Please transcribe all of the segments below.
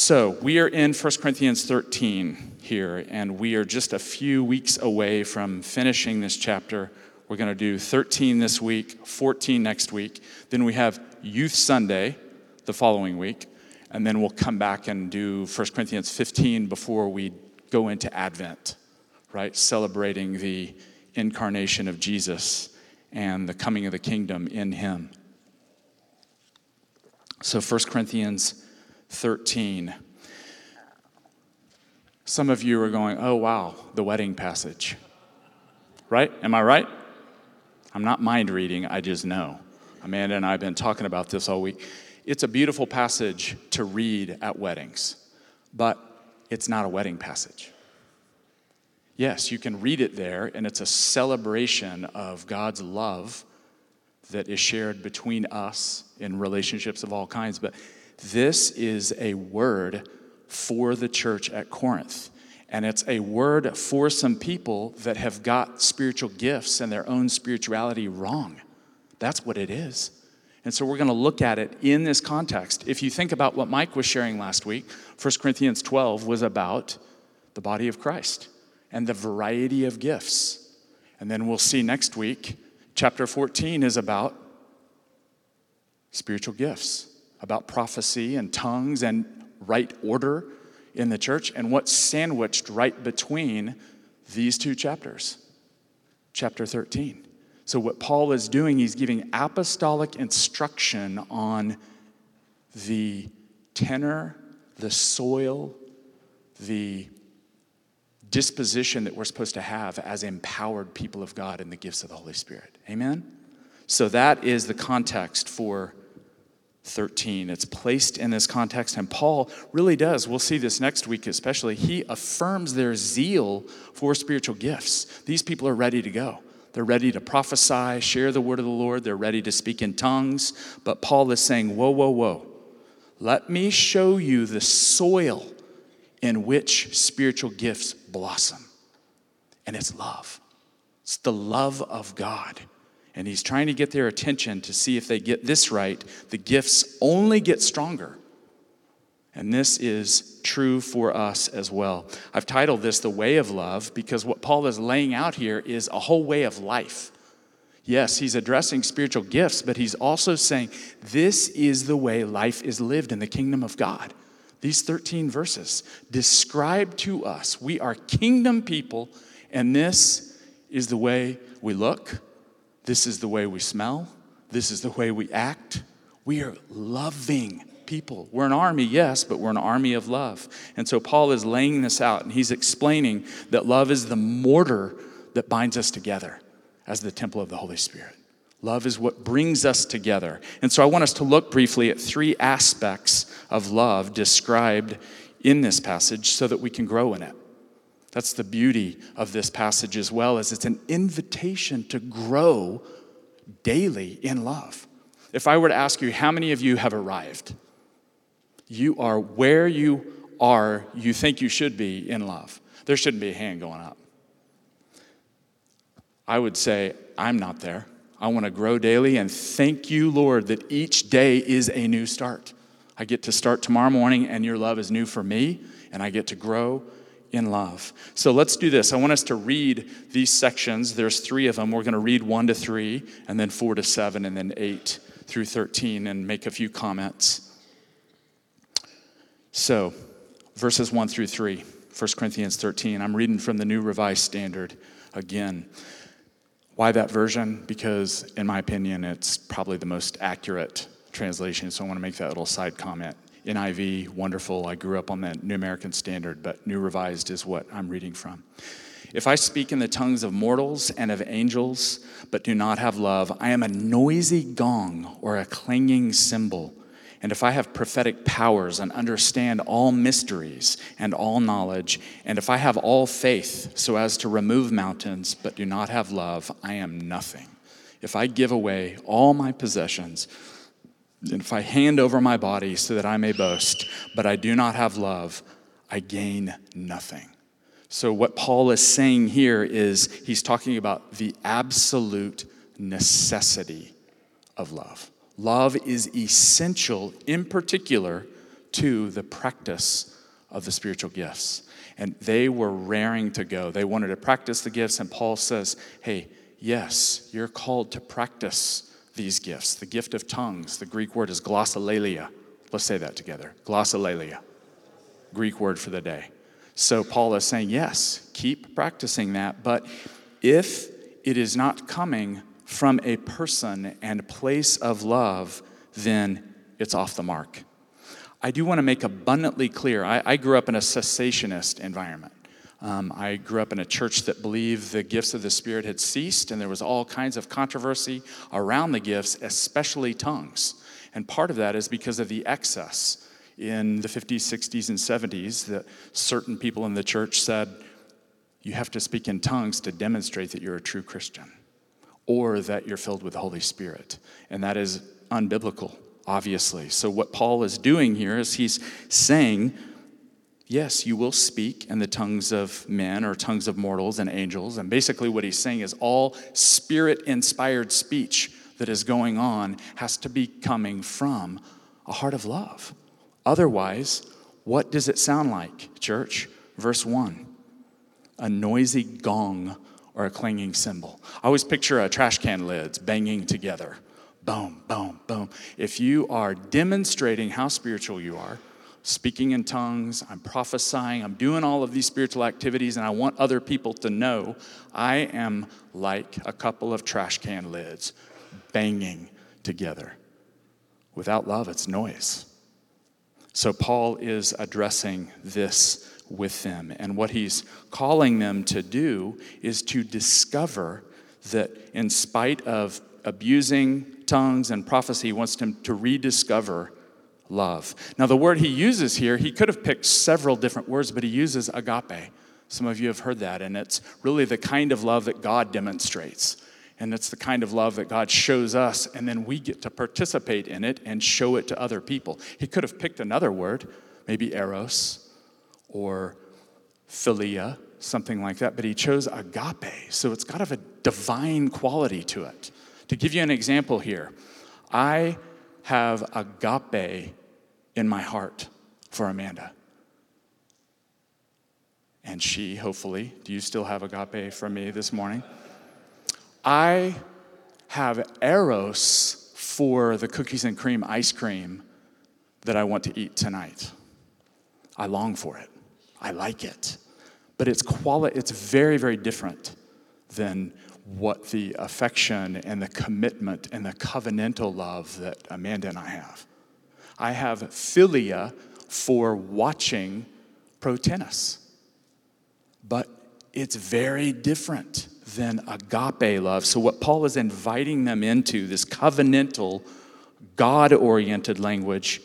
So, we are in 1 Corinthians 13 here, and we are just a few weeks away from finishing this chapter. We're going to do 13 this week, 14 next week. Then we have Youth Sunday the following week, and then we'll come back and do 1 Corinthians 15 before we go into Advent, right? Celebrating the incarnation of Jesus and the coming of the kingdom in him. So 1 Corinthians 13. Some of you are going, oh, wow, the wedding passage. Right? Am I right? I'm not mind reading, I just know. Amanda and I have been talking about this all week. It's a beautiful passage to read at weddings, but it's not a wedding passage. Yes, you can read it there, and it's a celebration of God's love that is shared between us in relationships of all kinds. But this is a word for the church at Corinth. And it's a word for some people that have got spiritual gifts and their own spirituality wrong. That's what it is. And so we're going to look at it in this context. If you think about what Mike was sharing last week, 1 Corinthians 12 was about the body of Christ and the variety of gifts. And then we'll see next week, chapter 14 is about spiritual gifts, about prophecy and tongues and right order in the church, and what's sandwiched right between these two chapters, chapter 13. So, what Paul is doing, he's giving apostolic instruction on the tenor, the soil, the disposition that we're supposed to have as empowered people of God in the gifts of the Holy Spirit. Amen? So that is the context for 13. It's placed in this context, and Paul really does. We'll see this next week, especially. He affirms their zeal for spiritual gifts. These people are ready to go. They're ready to prophesy, share the word of the Lord, they're ready to speak in tongues. But Paul is saying, Whoa, whoa, whoa. Let me show you the soil in which spiritual gifts blossom. And it's love. It's the love of God. And he's trying to get their attention to see if they get this right. The gifts only get stronger. And this is true for us as well. I've titled this The Way of Love because what Paul is laying out here is a whole way of life. Yes, he's addressing spiritual gifts, but he's also saying this is the way life is lived in the kingdom of God. These 13 verses describe to us we are kingdom people, and this is the way we look, this is the way we smell, this is the way we act. We are loving people. We're an army, yes, but we're an army of love. And so Paul is laying this out, and he's explaining that love is the mortar that binds us together as the temple of the Holy Spirit. Love is what brings us together. And so I want us to look briefly at three aspects of love described in this passage so that we can grow in it. That's the beauty of this passage as well as it's an invitation to grow daily in love. If I were to ask you how many of you have arrived, you are where you are, you think you should be in love. There shouldn't be a hand going up. I would say, I'm not there. I want to grow daily and thank you, Lord, that each day is a new start. I get to start tomorrow morning and your love is new for me and I get to grow in love. So let's do this. I want us to read these sections. There's three of them. We're going to read one to three, and then four to seven, and then eight through 13, and make a few comments. So, verses one through three, 1 Corinthians 13. I'm reading from the New Revised Standard again. Why that version? Because, in my opinion, it's probably the most accurate translation, so I want to make that little side comment. NIV, wonderful. I grew up on the New American Standard, but New Revised is what I'm reading from. If I speak in the tongues of mortals and of angels, but do not have love, I am a noisy gong or a clanging cymbal. And if I have prophetic powers and understand all mysteries and all knowledge, and if I have all faith so as to remove mountains but do not have love, I am nothing. If I give away all my possessions, and if I hand over my body so that I may boast, but I do not have love, I gain nothing. So, what Paul is saying here is he's talking about the absolute necessity of love. Love is essential, in particular, to the practice of the spiritual gifts. And they were raring to go. They wanted to practice the gifts, and Paul says, Hey, yes, you're called to practice these gifts. The gift of tongues, the Greek word is glossolalia. Let's say that together glossolalia, Greek word for the day. So Paul is saying, Yes, keep practicing that, but if it is not coming from a person and place of love, then it's off the mark. I do want to make abundantly clear I, I grew up in a cessationist environment. Um, I grew up in a church that believed the gifts of the Spirit had ceased, and there was all kinds of controversy around the gifts, especially tongues. And part of that is because of the excess in the 50s, 60s, and 70s that certain people in the church said, you have to speak in tongues to demonstrate that you're a true Christian or that you're filled with the Holy Spirit. And that is unbiblical obviously. So, what Paul is doing here is he's saying, yes, you will speak in the tongues of men or tongues of mortals and angels. And basically, what he's saying is all spirit inspired speech that is going on has to be coming from a heart of love. Otherwise, what does it sound like, church? Verse 1 a noisy gong or a clanging cymbal. I always picture a trash can lids banging together boom, boom, boom. If you are demonstrating how spiritual you are, speaking in tongues, I'm prophesying, I'm doing all of these spiritual activities, and I want other people to know I am like a couple of trash can lids banging together. Without love, it's noise. So, Paul is addressing this with them. And what he's calling them to do is to discover that, in spite of abusing tongues and prophecy, he wants them to rediscover love. Now, the word he uses here, he could have picked several different words, but he uses agape. Some of you have heard that, and it's really the kind of love that God demonstrates. And it's the kind of love that God shows us, and then we get to participate in it and show it to other people. He could have picked another word, maybe eros or philia, something like that, but he chose agape. So it's got a divine quality to it. To give you an example here, I have agape in my heart for Amanda. And she, hopefully, do you still have agape for me this morning? I have eros for the cookies and cream ice cream that I want to eat tonight. I long for it. I like it. But it's quali- it's very, very different than what the affection and the commitment and the covenantal love that Amanda and I have. I have philia for watching pro tennis, but it's very different than agape love. So, what Paul is inviting them into, this covenantal, God oriented language,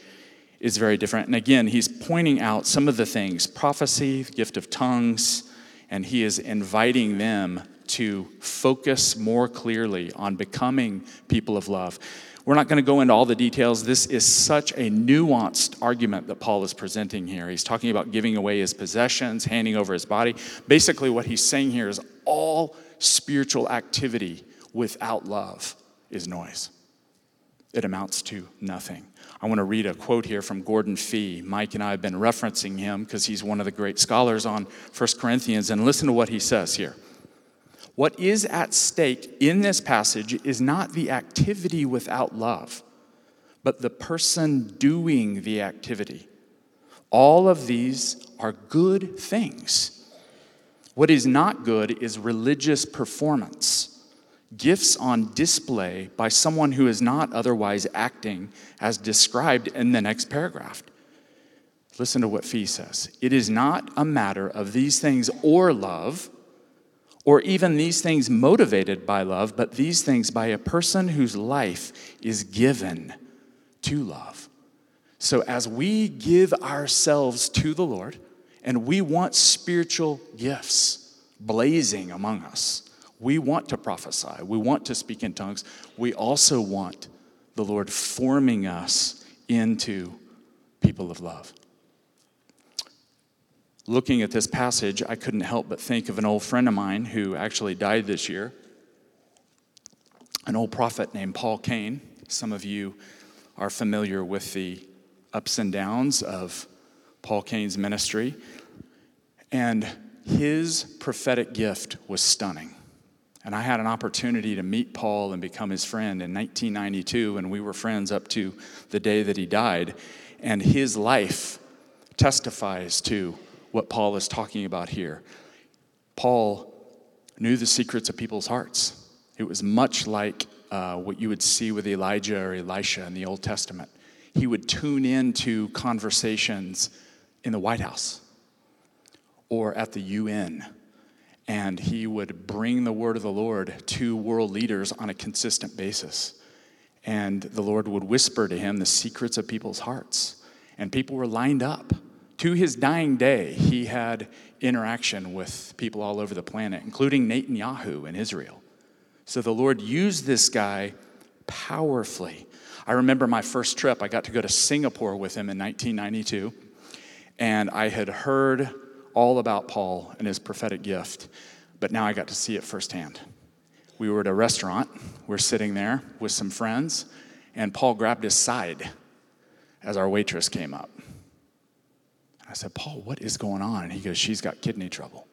is very different. And again, he's pointing out some of the things prophecy, gift of tongues, and he is inviting them to focus more clearly on becoming people of love. We're not going to go into all the details. This is such a nuanced argument that Paul is presenting here. He's talking about giving away his possessions, handing over his body. Basically, what he's saying here is all spiritual activity without love is noise, it amounts to nothing. I want to read a quote here from Gordon Fee. Mike and I have been referencing him because he's one of the great scholars on 1 Corinthians, and listen to what he says here. What is at stake in this passage is not the activity without love, but the person doing the activity. All of these are good things. What is not good is religious performance, gifts on display by someone who is not otherwise acting as described in the next paragraph. Listen to what Fee says. It is not a matter of these things or love or even these things motivated by love, but these things by a person whose life is given to love. So, as we give ourselves to the Lord and we want spiritual gifts blazing among us, we want to prophesy, we want to speak in tongues, we also want the Lord forming us into people of love looking at this passage, I couldn't help but think of an old friend of mine who actually died this year, an old prophet named Paul Cain. Some of you are familiar with the ups and downs of Paul Cain's ministry. And his prophetic gift was stunning. And I had an opportunity to meet Paul and become his friend in 1992, and we were friends up to the day that he died. And his life testifies to what Paul is talking about here. Paul knew the secrets of people's hearts. It was much like uh, what you would see with Elijah or Elisha in the Old Testament. He would tune into conversations in the White House or at the UN, and he would bring the word of the Lord to world leaders on a consistent basis. And the Lord would whisper to him the secrets of people's hearts. And people were lined up. To his dying day, he had interaction with people all over the planet, including Netanyahu in Israel. So the Lord used this guy powerfully. I remember my first trip, I got to go to Singapore with him in 1992, and I had heard all about Paul and his prophetic gift, but now I got to see it firsthand. We were at a restaurant, we're sitting there with some friends, and Paul grabbed his side as our waitress came up. I said, Paul, what is going on? And he goes, She's got kidney trouble.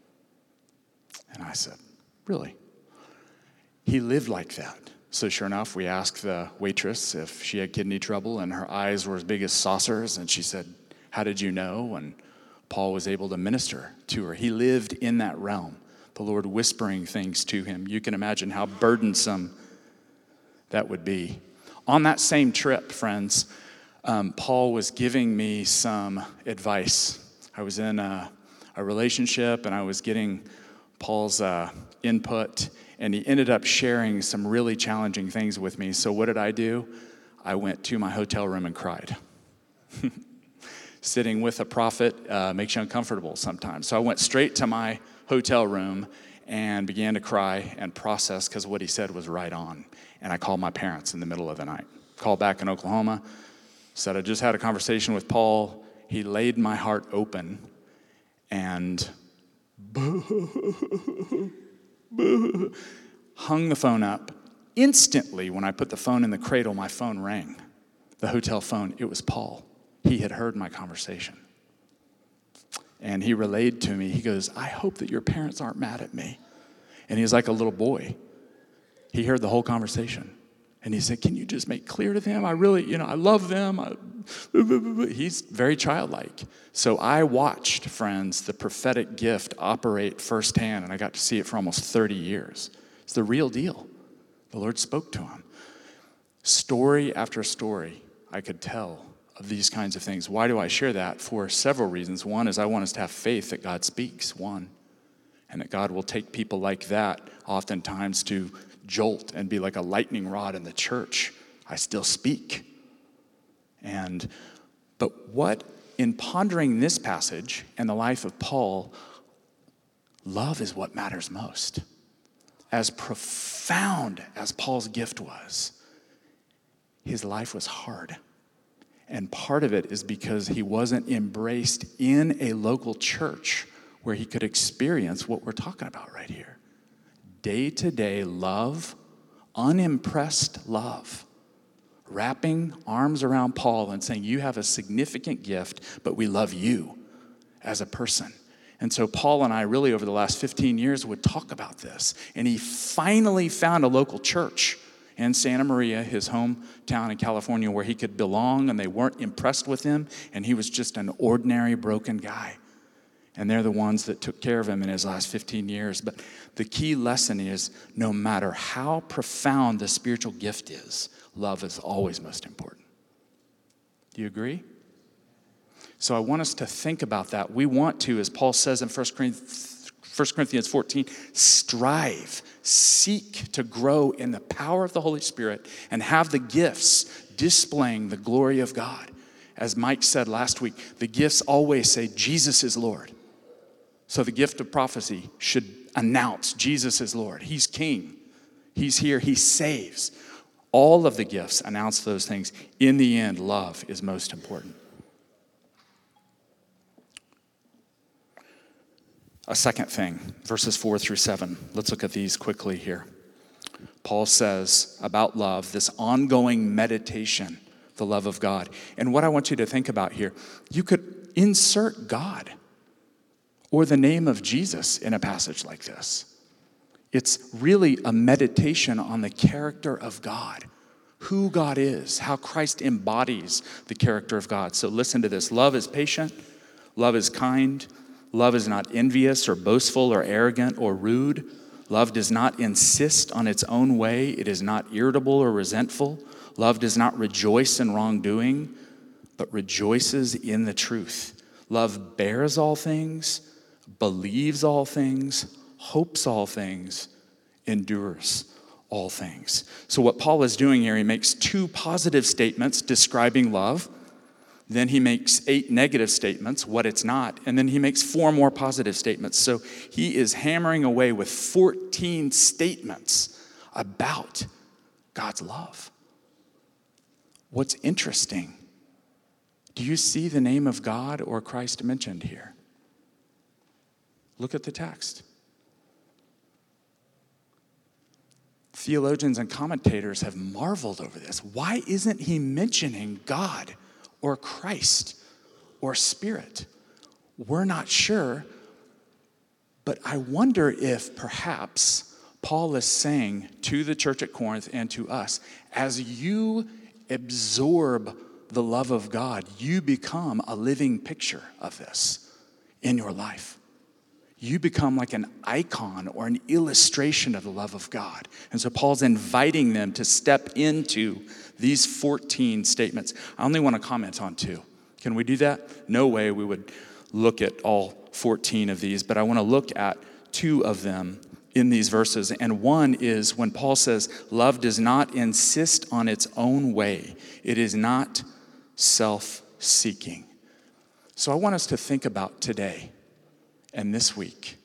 And I said, Really? He lived like that. So, sure enough, we asked the waitress if she had kidney trouble, and her eyes were as big as saucers. And she said, How did you know? And Paul was able to minister to her. He lived in that realm, the Lord whispering things to him. You can imagine how burdensome that would be. On that same trip, friends, um, Paul was giving me some advice. I was in a, a relationship and I was getting Paul's uh, input, and he ended up sharing some really challenging things with me. So, what did I do? I went to my hotel room and cried. Sitting with a prophet uh, makes you uncomfortable sometimes. So, I went straight to my hotel room and began to cry and process because what he said was right on. And I called my parents in the middle of the night. Called back in Oklahoma, said, I just had a conversation with Paul. He laid my heart open and hung the phone up. Instantly, when I put the phone in the cradle, my phone rang. The hotel phone, it was Paul. He had heard my conversation. And he relayed to me, he goes, I hope that your parents aren't mad at me. And he's like a little boy. He heard the whole conversation. And he said, Can you just make clear to them? I really, you know, I love them. I, he's very childlike. So I watched, friends, the prophetic gift operate firsthand, and I got to see it for almost 30 years. It's the real deal. The Lord spoke to him. Story after story, I could tell of these kinds of things. Why do I share that? For several reasons. One is I want us to have faith that God speaks, one, and that God will take people like that oftentimes to jolt and be like a lightning rod in the church. I still speak. And, but what, in pondering this passage and the life of Paul, love is what matters most. As profound as Paul's gift was, his life was hard. And part of it is because he wasn't embraced in a local church where he could experience what we're talking about right here day to day love, unimpressed love, wrapping arms around Paul and saying, You have a significant gift, but we love you as a person. And so, Paul and I, really over the last 15 years, would talk about this. And he finally found a local church in Santa Maria, his hometown in California, where he could belong, and they weren't impressed with him. And he was just an ordinary, broken guy and they're the ones that took care of him in his last 15 years. But the key lesson is no matter how profound the spiritual gift is, love is always most important. Do you agree? So I want us to think about that. We want to, as Paul says in 1 Corinthians, 1 Corinthians 14, strive, seek to grow in the power of the Holy Spirit and have the gifts displaying the glory of God. As Mike said last week, the gifts always say, Jesus is Lord. So the gift of prophecy should announce Jesus is Lord. He's King. He's here. He saves. All of the gifts announce those things. In the end, love is most important. A second thing, verses four through seven. Let's look at these quickly here. Paul says about love, this ongoing meditation the love of God. And what I want you to think about here, you could insert God or the name of Jesus in a passage like this. It's really a meditation on the character of God, who God is, how Christ embodies the character of God. So listen to this love is patient, love is kind, love is not envious or boastful or arrogant or rude. Love does not insist on its own way, it is not irritable or resentful. Love does not rejoice in wrongdoing, but rejoices in the truth. Love bears all things, believes all things, hopes all things, endures all things. So, what Paul is doing here, he makes two positive statements describing love. Then he makes eight negative statements, what it's not, and then he makes four more positive statements. So he is hammering away with 14 statements about God's love. What's interesting, do you see the name of God or Christ mentioned here? Look at the text. Theologians and commentators have marveled over this. Why isn't he mentioning God or Christ or Spirit? We're not sure, but I wonder if perhaps Paul is saying to the church at Corinth and to us, as you absorb the love of God, you become a living picture of this in your life you become like an icon or an illustration of the love of God. And so Paul's inviting them to step into these 14 statements. I only want to comment on two. Can we do that? No way we would look at all 14 of these, but I want to look at two of them in these verses. And one is when Paul says, Love does not insist on its own way, it is not self seeking. So I want us to think about today and this week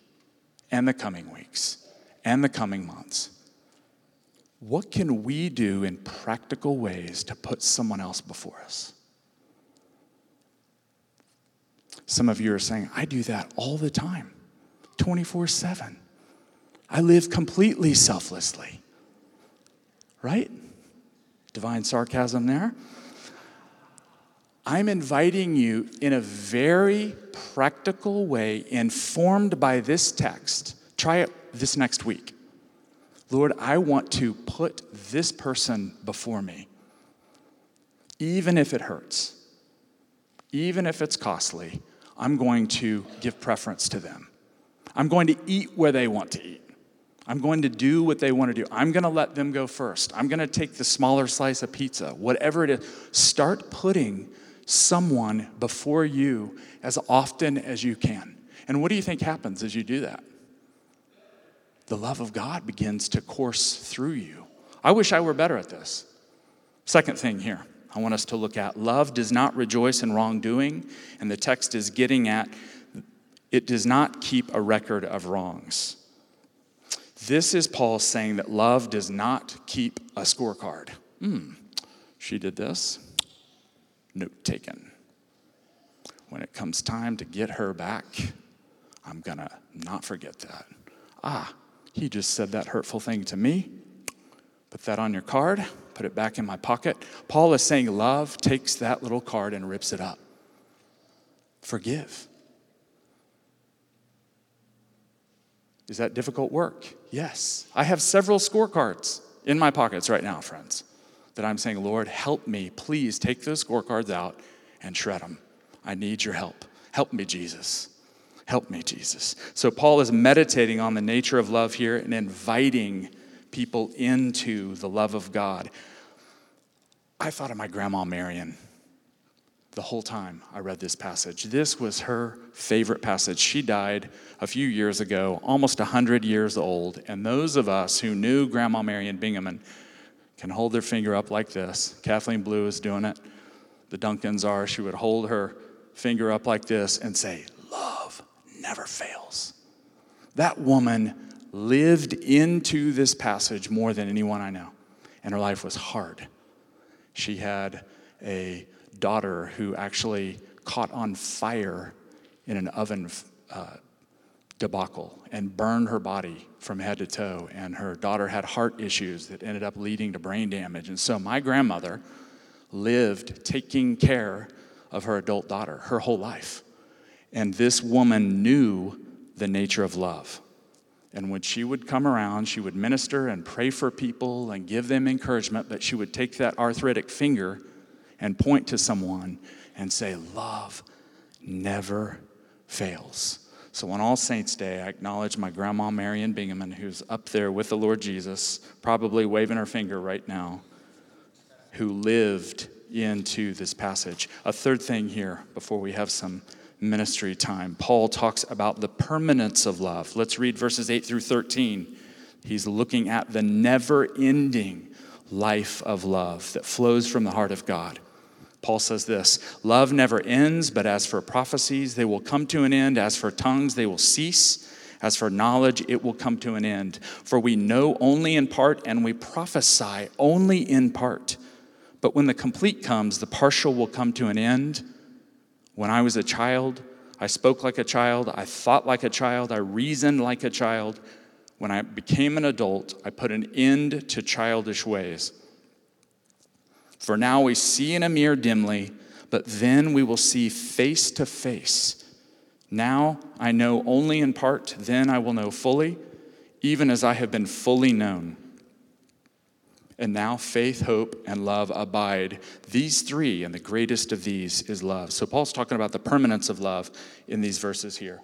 and the coming weeks and the coming months. What can we do in practical ways to put someone else before us? Some of you are saying, I do that all the time, 24 7. I live completely selflessly. Right? Divine sarcasm there. I'm inviting you in a very practical way, informed by this text. Try it this next week. Lord, I want to put this person before me, even if it hurts, even if it's costly. I'm going to give preference to them. I'm going to eat where they want to eat. I'm going to do what they want to do. I'm going to let them go first. I'm going to take the smaller slice of pizza, whatever it is. Start putting someone before you as often as you can. And what do you think happens as you do that? The love of God begins to course through you. I wish I were better at this. Second thing here, I want us to look at love does not rejoice in wrongdoing, and the text is getting at it does not keep a record of wrongs. This is Paul saying that love does not keep a scorecard. Hmm, she did this note taken. When it comes time to get her back, I'm going to not forget that. Ah, he just said that hurtful thing to me. Put that on your card, put it back in my pocket. Paul is saying love takes that little card and rips it up. Forgive. Is that difficult work? Yes. I have several scorecards in my pockets right now, friends that I'm saying, Lord, help me. Please take those scorecards out and shred them. I need your help. Help me, Jesus. Help me, Jesus. So, Paul is meditating on the nature of love here and inviting people into the love of God. I thought of my grandma Marion the whole time I read this passage. This was her favorite passage. She died a few years ago, almost 100 years old. And those of us who knew Grandma Marion Bingaman can hold their finger up like this. Kathleen Blue is doing it. The Duncans are. She would hold her finger up like this and say, Love never fails. That woman lived into this passage more than anyone I know, and her life was hard. She had a daughter who actually caught on fire in an oven uh, debacle and burned her body from head to toe. And her daughter had heart issues that ended up leading to brain damage. And so my grandmother lived taking care of her adult daughter her whole life. And this woman knew the nature of love. And when she would come around, she would minister and pray for people and give them encouragement, but she would take that arthritic finger and point to someone and say, Love never fails. So on All Saints' Day, I acknowledge my grandma Marion Bingaman, who's up there with the Lord Jesus, probably waving her finger right now, who lived into this passage. A third thing here before we have some ministry time. Paul talks about the permanence of love. Let's read verses 8 through 13. He's looking at the never ending life of love that flows from the heart of God. Paul says this Love never ends, but as for prophecies, they will come to an end. As for tongues, they will cease. As for knowledge, it will come to an end. For we know only in part, and we prophesy only in part. But when the complete comes, the partial will come to an end. When I was a child, I spoke like a child, I thought like a child, I reasoned like a child. When I became an adult, I put an end to childish ways. For now we see in a mirror dimly, but then we will see face to face. Now I know only in part, then I will know fully, even as I have been fully known. And now faith, hope, and love abide. These three, and the greatest of these is love. So Paul's talking about the permanence of love in these verses here.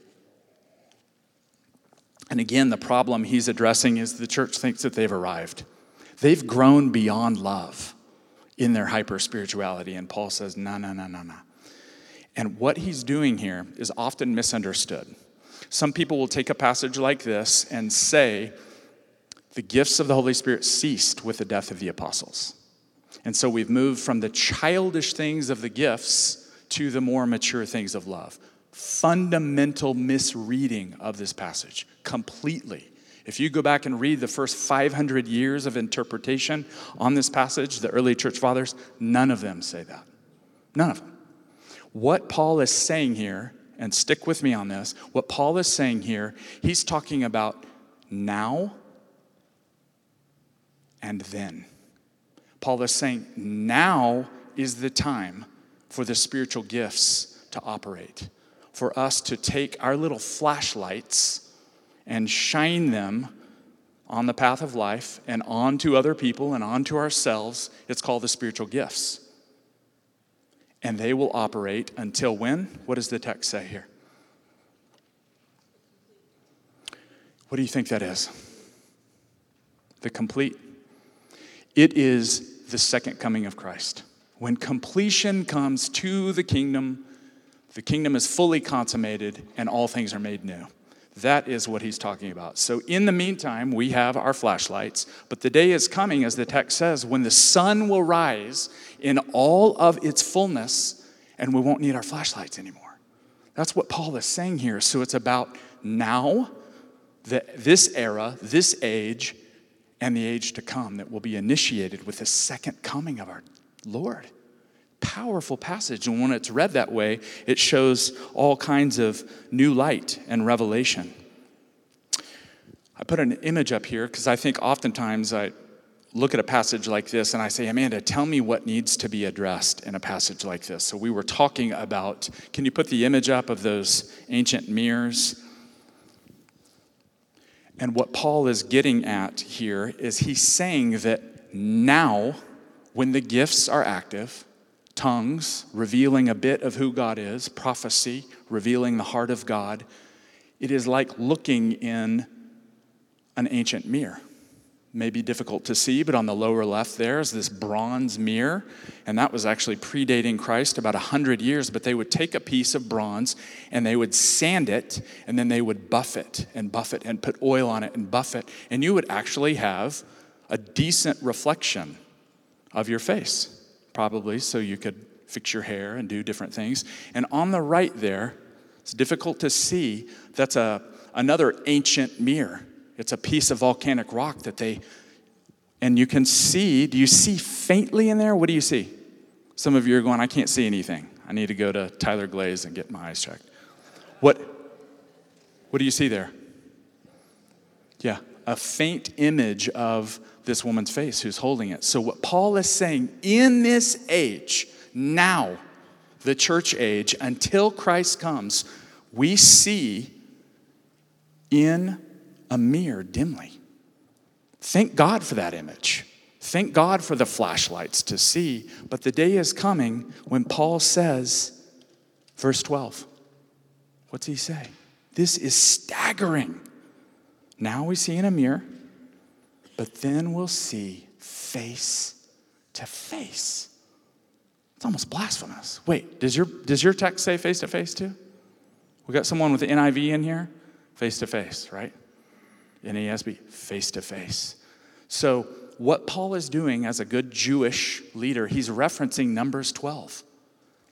And again, the problem he's addressing is the church thinks that they've arrived. They've grown beyond love in their hyper spirituality. And Paul says, no, no, no, no, no. And what he's doing here is often misunderstood. Some people will take a passage like this and say, the gifts of the Holy Spirit ceased with the death of the apostles. And so we've moved from the childish things of the gifts to the more mature things of love. Fundamental misreading of this passage, completely. If you go back and read the first 500 years of interpretation on this passage, the early church fathers, none of them say that. None of them. What Paul is saying here, and stick with me on this, what Paul is saying here, he's talking about now and then. Paul is saying now is the time for the spiritual gifts to operate, for us to take our little flashlights and shine them on the path of life and onto other people and onto ourselves. It's called the spiritual gifts. And they will operate until when? What does the text say here? What do you think that is? The complete it is the second coming of Christ. When completion comes to the kingdom, the kingdom is fully consummated and all things are made new. That is what he's talking about. So, in the meantime, we have our flashlights, but the day is coming, as the text says, when the sun will rise in all of its fullness and we won't need our flashlights anymore. That's what Paul is saying here. So, it's about now, the, this era, this age, and the age to come that will be initiated with the second coming of our Lord. Powerful passage. And when it's read that way, it shows all kinds of new light and revelation. I put an image up here because I think oftentimes I look at a passage like this and I say, Amanda, tell me what needs to be addressed in a passage like this. So we were talking about, can you put the image up of those ancient mirrors? And what Paul is getting at here is he's saying that now, when the gifts are active, tongues, revealing a bit of who God is, prophecy, revealing the heart of God, it is like looking in an ancient mirror may be difficult to see, but on the lower left there is this bronze mirror. And that was actually predating Christ about 100 years. But they would take a piece of bronze and they would sand it and then they would buff it and buff it and put oil on it and buff it. And you would actually have a decent reflection of your face, probably, so you could fix your hair and do different things. And on the right there, it's difficult to see, that's a, another ancient mirror it's a piece of volcanic rock that they, and you can see, do you see faintly in there? What do you see? Some of you are going, I can't see anything. I need to go to Tyler Glaze and get my eyes checked. What, what do you see there? Yeah, a faint image of this woman's face who's holding it. So, what Paul is saying in this age, now, the church age, until Christ comes, we see in a mirror dimly. Thank God for that image. Thank God for the flashlights to see. But the day is coming when Paul says, verse 12, what's he say? This is staggering. Now we see in a mirror, but then we'll see face to face. It's almost blasphemous. Wait, does your, does your text say face to face too? We got someone with the NIV in here? Face to face, right? NASB, face to face. So, what Paul is doing as a good Jewish leader, he's referencing Numbers 12,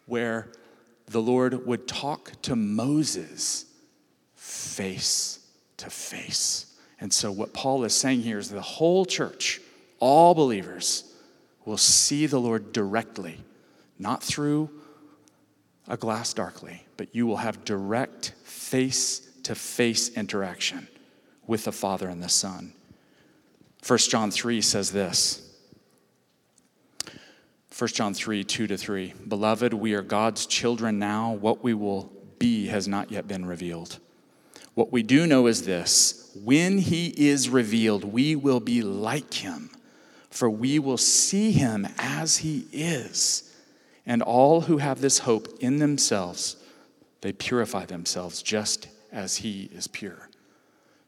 where the Lord would talk to Moses face to face. And so, what Paul is saying here is the whole church, all believers, will see the Lord directly, not through a glass darkly, but you will have direct face to face interaction with the Father and the Son. 1 John 3 says this 1 John 3 2 to 3. Beloved, we are God's children now. What we will be has not yet been revealed. What we do know is this when he is revealed, we will be like him, for we will see him as he is. And all who have this hope in themselves, they purify themselves just as he is pure.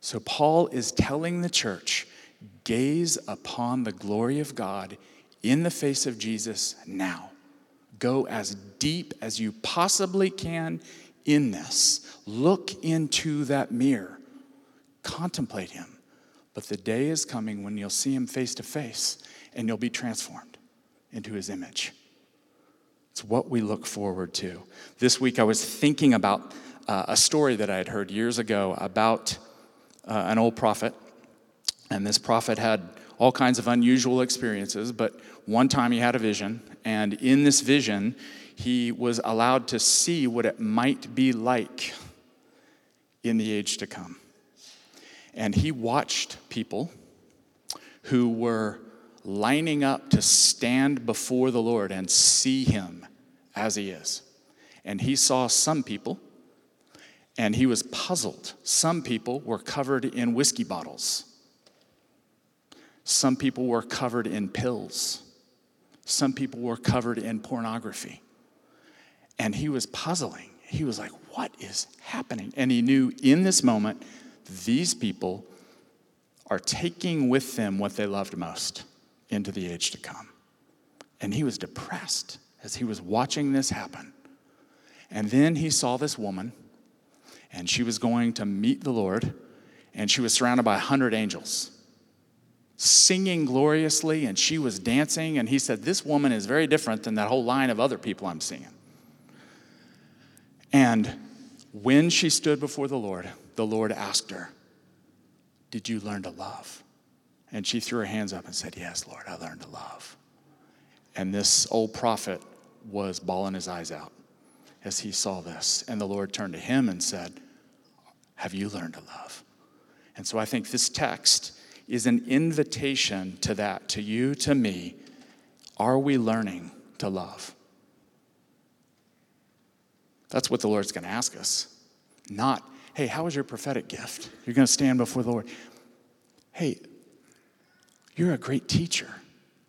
So Paul is telling the church gaze upon the glory of God in the face of Jesus now. Go as deep as you possibly can in this. Look into that mirror. Contemplate him. But the day is coming when you'll see him face to face and you'll be transformed into his image. It's what we look forward to. This week I was thinking about uh, a story that I had heard years ago about uh, an old prophet. And this prophet had all kinds of unusual experiences, but one time he had a vision, and in this vision, he was allowed to see what it might be like in the age to come. And he watched people who were lining up to stand before the Lord and see him as he is. And he saw some people, and he was puzzled. Some people were covered in whiskey bottles, some people were covered in pills, some people were covered in pornography. And he was puzzling. He was like, What is happening? And he knew in this moment, these people are taking with them what they loved most into the age to come. And he was depressed as he was watching this happen. And then he saw this woman, and she was going to meet the Lord, and she was surrounded by a hundred angels singing gloriously, and she was dancing. And he said, This woman is very different than that whole line of other people I'm seeing. And when she stood before the Lord, the Lord asked her, Did you learn to love? And she threw her hands up and said, Yes, Lord, I learned to love. And this old prophet was bawling his eyes out as he saw this. And the Lord turned to him and said, Have you learned to love? And so I think this text is an invitation to that, to you, to me. Are we learning to love? That's what the Lord's going to ask us. Not, hey, how was your prophetic gift? You're going to stand before the Lord. Hey, you're a great teacher.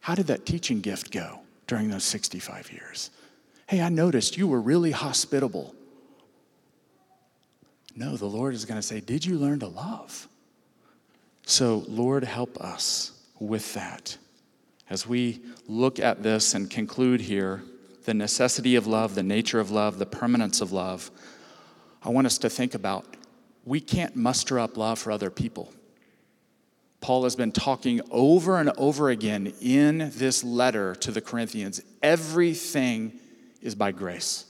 How did that teaching gift go during those 65 years? Hey, I noticed you were really hospitable. No, the Lord is going to say, Did you learn to love? So, Lord, help us with that. As we look at this and conclude here, the necessity of love, the nature of love, the permanence of love, I want us to think about we can't muster up love for other people. Paul has been talking over and over again in this letter to the Corinthians. Everything is by grace.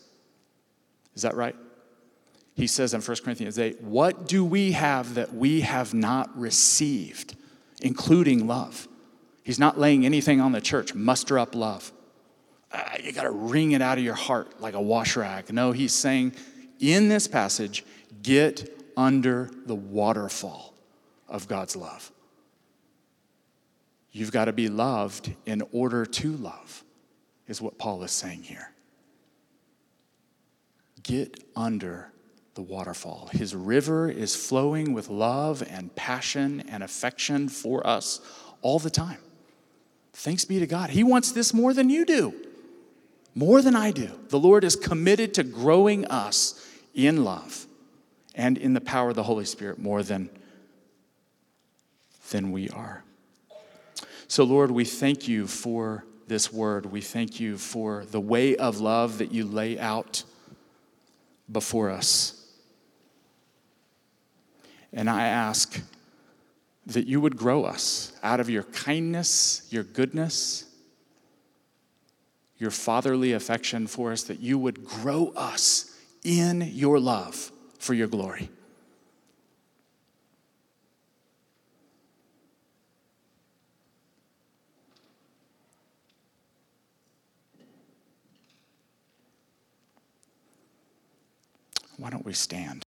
Is that right? He says in 1 Corinthians 8, What do we have that we have not received, including love? He's not laying anything on the church. Muster up love. Uh, you got to wring it out of your heart like a wash rag. No, he's saying in this passage, get under the waterfall of God's love. You've got to be loved in order to love, is what Paul is saying here. Get under the waterfall. His river is flowing with love and passion and affection for us all the time. Thanks be to God. He wants this more than you do, more than I do. The Lord is committed to growing us in love and in the power of the Holy Spirit more than, than we are. So, Lord, we thank you for this word. We thank you for the way of love that you lay out before us. And I ask that you would grow us out of your kindness, your goodness, your fatherly affection for us, that you would grow us in your love for your glory. Why don't we stand?